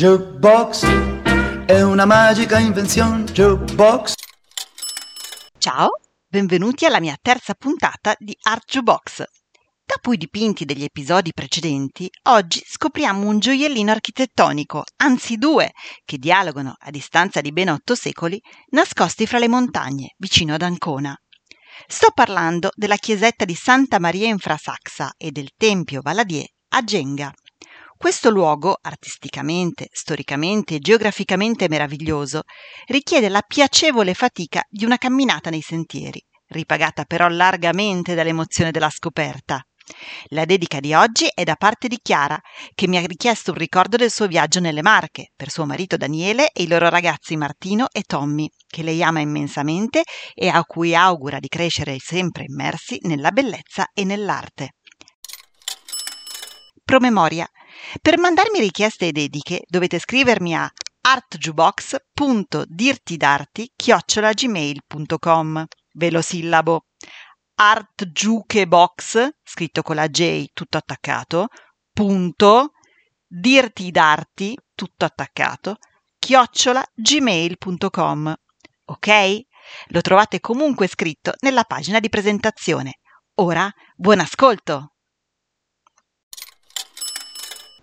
Jukebox è una magica invenzione. Jukebox. Ciao, benvenuti alla mia terza puntata di Art Jukebox. Dopo i dipinti degli episodi precedenti, oggi scopriamo un gioiellino architettonico, anzi due, che dialogano a distanza di ben otto secoli, nascosti fra le montagne, vicino ad Ancona. Sto parlando della chiesetta di Santa Maria in Frasaxa e del Tempio Valadier a Genga. Questo luogo, artisticamente, storicamente e geograficamente meraviglioso, richiede la piacevole fatica di una camminata nei sentieri, ripagata però largamente dall'emozione della scoperta. La dedica di oggi è da parte di Chiara, che mi ha richiesto un ricordo del suo viaggio nelle Marche per suo marito Daniele e i loro ragazzi Martino e Tommy, che lei ama immensamente e a cui augura di crescere sempre immersi nella bellezza e nell'arte. Promemoria. Per mandarmi richieste e dediche dovete scrivermi a artjubox.dirtidarti-gmail.com Velosillabo artjukebox, scritto con la J tutto attaccato, punto, dirtidarti, tutto attaccato, chiocciola gmail.com. Ok? Lo trovate comunque scritto nella pagina di presentazione. Ora, buon ascolto!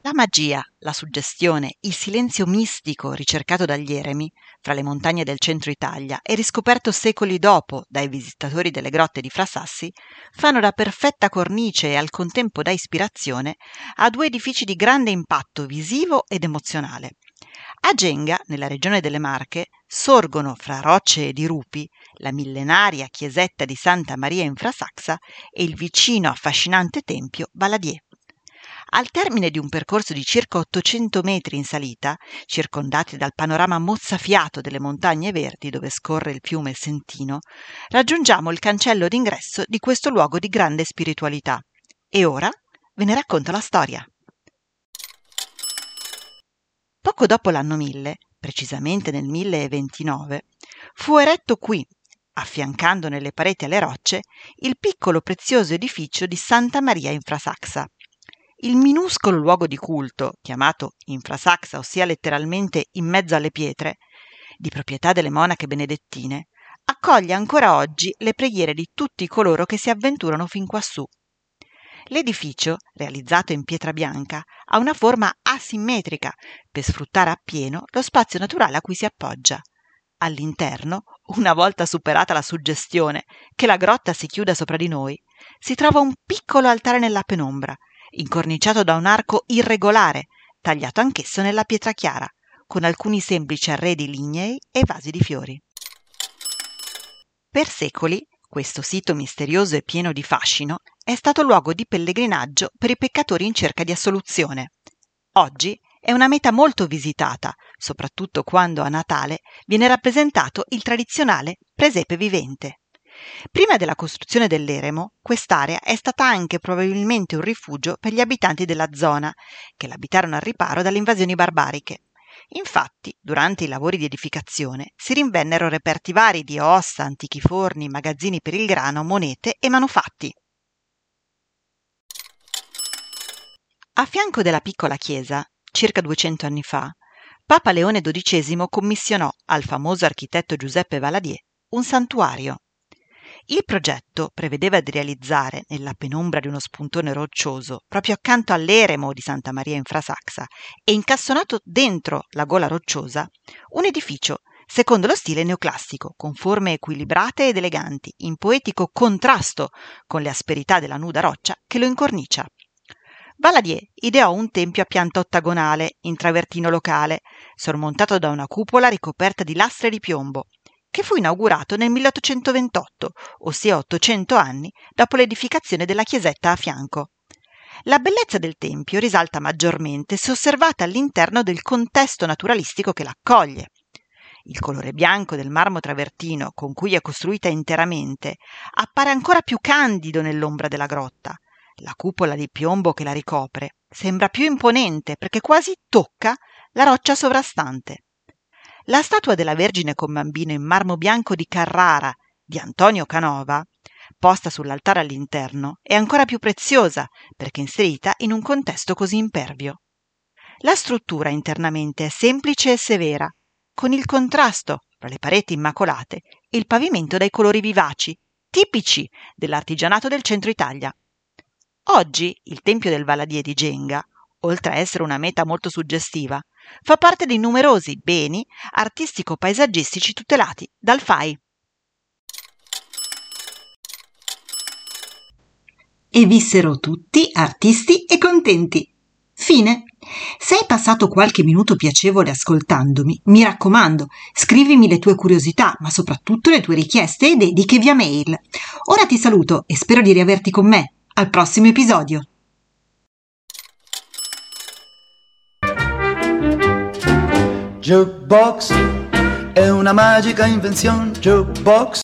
La magia, la suggestione, il silenzio mistico ricercato dagli eremi fra le montagne del centro Italia e riscoperto secoli dopo dai visitatori delle grotte di Frasassi fanno da perfetta cornice e al contempo da ispirazione a due edifici di grande impatto visivo ed emozionale. A Genga, nella regione delle Marche, sorgono fra rocce e dirupi la millenaria chiesetta di Santa Maria in Frasaxa e il vicino affascinante tempio Valadier. Al termine di un percorso di circa 800 metri in salita, circondati dal panorama mozzafiato delle montagne verdi dove scorre il fiume Sentino, raggiungiamo il cancello d'ingresso di questo luogo di grande spiritualità. E ora ve ne racconto la storia. Poco dopo l'anno 1000, precisamente nel 1029, fu eretto qui, affiancando nelle pareti alle rocce, il piccolo prezioso edificio di Santa Maria in Frasaxa, il minuscolo luogo di culto, chiamato infrasaxa, ossia letteralmente in mezzo alle pietre, di proprietà delle monache benedettine, accoglie ancora oggi le preghiere di tutti coloro che si avventurano fin quassù. L'edificio, realizzato in pietra bianca, ha una forma asimmetrica per sfruttare appieno lo spazio naturale a cui si appoggia. All'interno, una volta superata la suggestione che la grotta si chiuda sopra di noi, si trova un piccolo altare nella penombra, incorniciato da un arco irregolare, tagliato anch'esso nella pietra chiara, con alcuni semplici arredi lignei e vasi di fiori. Per secoli, questo sito misterioso e pieno di fascino è stato luogo di pellegrinaggio per i peccatori in cerca di assoluzione. Oggi è una meta molto visitata, soprattutto quando a Natale viene rappresentato il tradizionale presepe vivente. Prima della costruzione dell'eremo, quest'area è stata anche probabilmente un rifugio per gli abitanti della zona, che l'abitarono al riparo dalle invasioni barbariche. Infatti, durante i lavori di edificazione si rinvennero reperti vari di ossa, antichi forni, magazzini per il grano, monete e manufatti. A fianco della piccola chiesa, circa 200 anni fa, Papa Leone XII commissionò al famoso architetto Giuseppe Valadier un santuario il progetto prevedeva di realizzare, nella penombra di uno spuntone roccioso, proprio accanto all'eremo di Santa Maria in Frasaxa e incassonato dentro la gola rocciosa, un edificio secondo lo stile neoclassico, con forme equilibrate ed eleganti, in poetico contrasto con le asperità della nuda roccia che lo incornicia. Valadier ideò un tempio a pianta ottagonale, in travertino locale, sormontato da una cupola ricoperta di lastre di piombo, che fu inaugurato nel 1828, ossia 800 anni dopo l'edificazione della chiesetta a fianco. La bellezza del tempio risalta maggiormente se osservata all'interno del contesto naturalistico che l'accoglie. Il colore bianco del marmo travertino con cui è costruita interamente appare ancora più candido nell'ombra della grotta. La cupola di piombo che la ricopre sembra più imponente perché quasi tocca la roccia sovrastante. La statua della Vergine con bambino in marmo bianco di Carrara di Antonio Canova, posta sull'altare all'interno, è ancora più preziosa perché inserita in un contesto così impervio. La struttura internamente è semplice e severa, con il contrasto fra le pareti immacolate e il pavimento dai colori vivaci, tipici dell'artigianato del centro Italia. Oggi il Tempio del Valadier di Genga, oltre a essere una meta molto suggestiva, fa parte dei numerosi beni artistico-paesaggistici tutelati dal FAI. E vissero tutti artisti e contenti. Fine. Se hai passato qualche minuto piacevole ascoltandomi, mi raccomando, scrivimi le tue curiosità, ma soprattutto le tue richieste e dediche via mail. Ora ti saluto e spero di riaverti con me. Al prossimo episodio. Jukebox è una magica invenzione. Jukebox